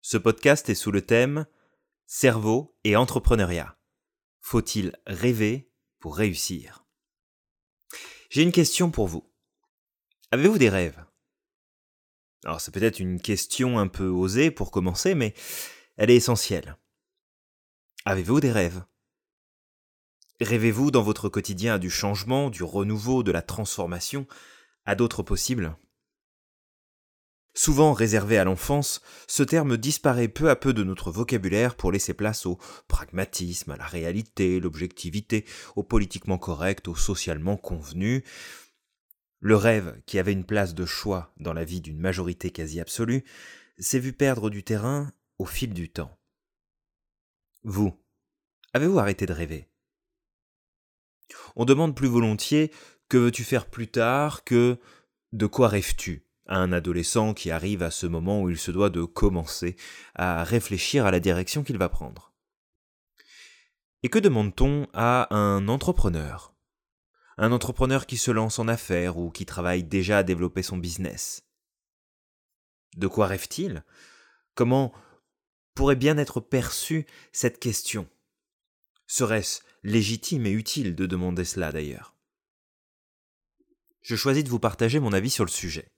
Ce podcast est sous le thème Cerveau et entrepreneuriat. Faut-il rêver pour réussir? J'ai une question pour vous. Avez-vous des rêves? Alors c'est peut-être une question un peu osée pour commencer, mais elle est essentielle. Avez-vous des rêves? Rêvez-vous dans votre quotidien du changement, du renouveau, de la transformation, à d'autres possibles? Souvent réservé à l'enfance, ce terme disparaît peu à peu de notre vocabulaire pour laisser place au pragmatisme, à la réalité, l'objectivité, au politiquement correct, au socialement convenu. Le rêve, qui avait une place de choix dans la vie d'une majorité quasi absolue, s'est vu perdre du terrain au fil du temps. Vous, avez-vous arrêté de rêver? On demande plus volontiers que veux-tu faire plus tard? Que de quoi rêves-tu? À un adolescent qui arrive à ce moment où il se doit de commencer à réfléchir à la direction qu'il va prendre. Et que demande-t-on à un entrepreneur? Un entrepreneur qui se lance en affaires ou qui travaille déjà à développer son business? De quoi rêve-t-il? Comment pourrait bien être perçue cette question? Serait-ce légitime et utile de demander cela d'ailleurs? Je choisis de vous partager mon avis sur le sujet.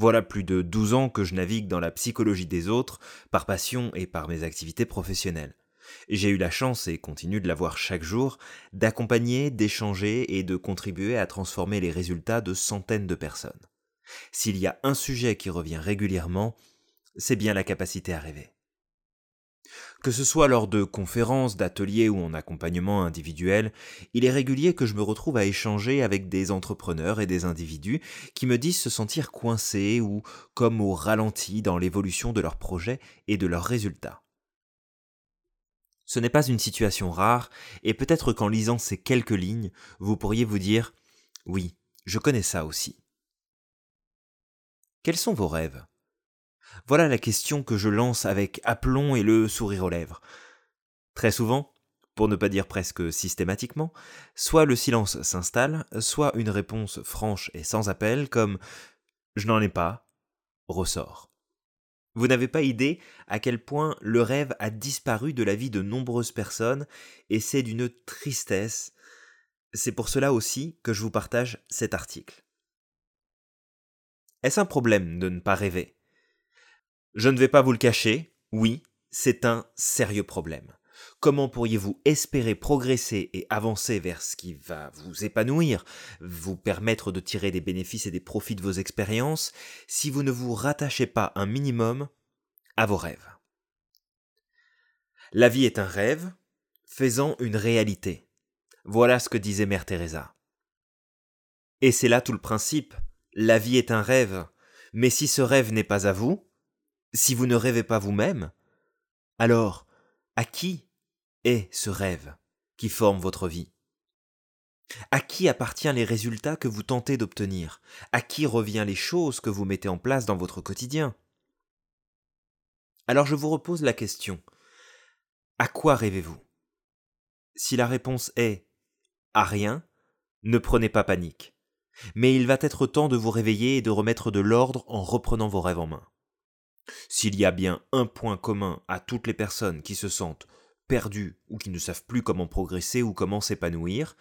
Voilà plus de 12 ans que je navigue dans la psychologie des autres, par passion et par mes activités professionnelles. J'ai eu la chance, et continue de l'avoir chaque jour, d'accompagner, d'échanger et de contribuer à transformer les résultats de centaines de personnes. S'il y a un sujet qui revient régulièrement, c'est bien la capacité à rêver. Que ce soit lors de conférences, d'ateliers ou en accompagnement individuel, il est régulier que je me retrouve à échanger avec des entrepreneurs et des individus qui me disent se sentir coincés ou comme au ralenti dans l'évolution de leurs projets et de leurs résultats. Ce n'est pas une situation rare, et peut-être qu'en lisant ces quelques lignes, vous pourriez vous dire Oui, je connais ça aussi. Quels sont vos rêves? Voilà la question que je lance avec aplomb et le sourire aux lèvres. Très souvent, pour ne pas dire presque systématiquement, soit le silence s'installe, soit une réponse franche et sans appel comme Je n'en ai pas ressort. Vous n'avez pas idée à quel point le rêve a disparu de la vie de nombreuses personnes, et c'est d'une tristesse. C'est pour cela aussi que je vous partage cet article. Est-ce un problème de ne pas rêver? Je ne vais pas vous le cacher, oui, c'est un sérieux problème. Comment pourriez-vous espérer progresser et avancer vers ce qui va vous épanouir, vous permettre de tirer des bénéfices et des profits de vos expériences, si vous ne vous rattachez pas un minimum à vos rêves? La vie est un rêve, faisant une réalité. Voilà ce que disait Mère Teresa. Et c'est là tout le principe. La vie est un rêve. Mais si ce rêve n'est pas à vous, si vous ne rêvez pas vous-même, alors à qui est ce rêve qui forme votre vie? À qui appartient les résultats que vous tentez d'obtenir? À qui revient les choses que vous mettez en place dans votre quotidien? Alors je vous repose la question. À quoi rêvez-vous? Si la réponse est à rien, ne prenez pas panique. Mais il va être temps de vous réveiller et de remettre de l'ordre en reprenant vos rêves en main. S'il y a bien un point commun à toutes les personnes qui se sentent perdues ou qui ne savent plus comment progresser ou comment s'épanouir,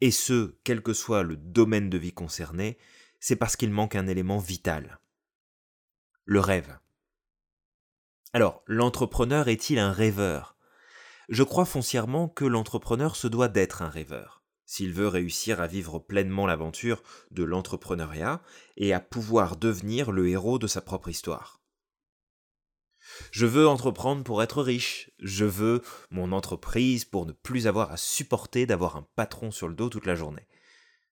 et ce, quel que soit le domaine de vie concerné, c'est parce qu'il manque un élément vital. Le rêve. Alors, l'entrepreneur est-il un rêveur? Je crois foncièrement que l'entrepreneur se doit d'être un rêveur, s'il veut réussir à vivre pleinement l'aventure de l'entrepreneuriat et à pouvoir devenir le héros de sa propre histoire. Je veux entreprendre pour être riche. Je veux mon entreprise pour ne plus avoir à supporter d'avoir un patron sur le dos toute la journée.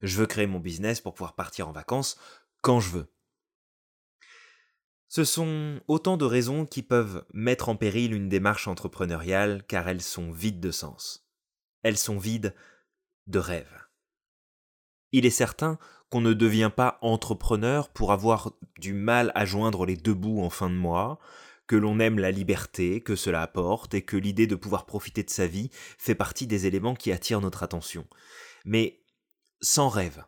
Je veux créer mon business pour pouvoir partir en vacances quand je veux. Ce sont autant de raisons qui peuvent mettre en péril une démarche entrepreneuriale car elles sont vides de sens. Elles sont vides de rêve. Il est certain qu'on ne devient pas entrepreneur pour avoir du mal à joindre les deux bouts en fin de mois, que l'on aime la liberté que cela apporte et que l'idée de pouvoir profiter de sa vie fait partie des éléments qui attirent notre attention. Mais sans rêve,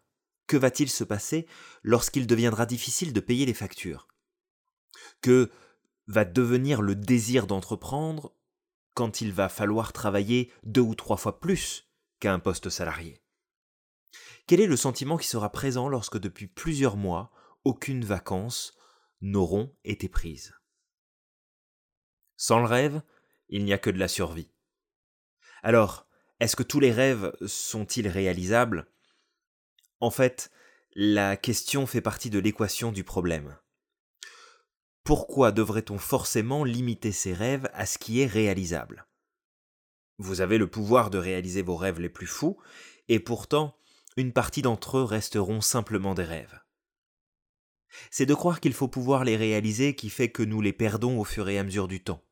que va-t-il se passer lorsqu'il deviendra difficile de payer les factures? Que va devenir le désir d'entreprendre quand il va falloir travailler deux ou trois fois plus qu'à un poste salarié? Quel est le sentiment qui sera présent lorsque depuis plusieurs mois, aucune vacances n'auront été prises? Sans le rêve, il n'y a que de la survie. Alors, est-ce que tous les rêves sont-ils réalisables? En fait, la question fait partie de l'équation du problème. Pourquoi devrait-on forcément limiter ses rêves à ce qui est réalisable? Vous avez le pouvoir de réaliser vos rêves les plus fous, et pourtant, une partie d'entre eux resteront simplement des rêves. C'est de croire qu'il faut pouvoir les réaliser qui fait que nous les perdons au fur et à mesure du temps.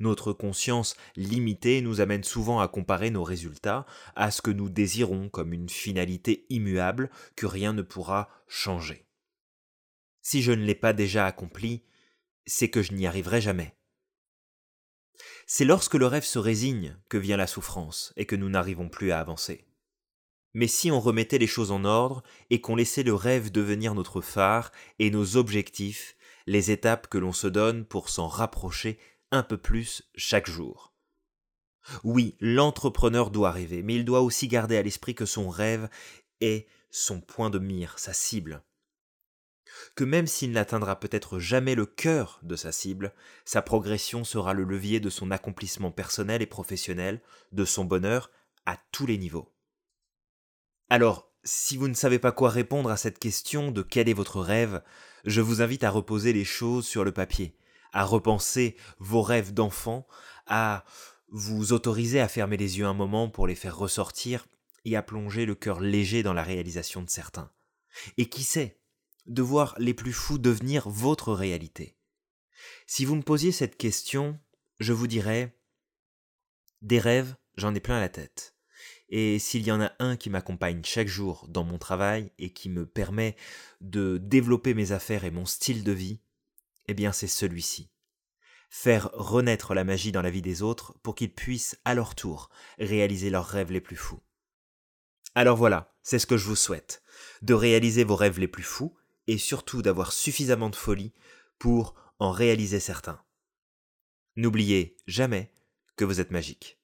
Notre conscience limitée nous amène souvent à comparer nos résultats à ce que nous désirons comme une finalité immuable que rien ne pourra changer. Si je ne l'ai pas déjà accompli, c'est que je n'y arriverai jamais. C'est lorsque le rêve se résigne que vient la souffrance et que nous n'arrivons plus à avancer. Mais si on remettait les choses en ordre et qu'on laissait le rêve devenir notre phare et nos objectifs, les étapes que l'on se donne pour s'en rapprocher un peu plus chaque jour. Oui, l'entrepreneur doit rêver, mais il doit aussi garder à l'esprit que son rêve est son point de mire, sa cible. Que même s'il n'atteindra peut-être jamais le cœur de sa cible, sa progression sera le levier de son accomplissement personnel et professionnel, de son bonheur à tous les niveaux. Alors, si vous ne savez pas quoi répondre à cette question de quel est votre rêve, je vous invite à reposer les choses sur le papier, à repenser vos rêves d'enfant, à vous autoriser à fermer les yeux un moment pour les faire ressortir et à plonger le cœur léger dans la réalisation de certains. Et qui sait, de voir les plus fous devenir votre réalité. Si vous me posiez cette question, je vous dirais Des rêves, j'en ai plein la tête. Et s'il y en a un qui m'accompagne chaque jour dans mon travail et qui me permet de développer mes affaires et mon style de vie, eh bien c'est celui-ci. Faire renaître la magie dans la vie des autres pour qu'ils puissent à leur tour réaliser leurs rêves les plus fous. Alors voilà, c'est ce que je vous souhaite, de réaliser vos rêves les plus fous et surtout d'avoir suffisamment de folie pour en réaliser certains. N'oubliez jamais que vous êtes magique.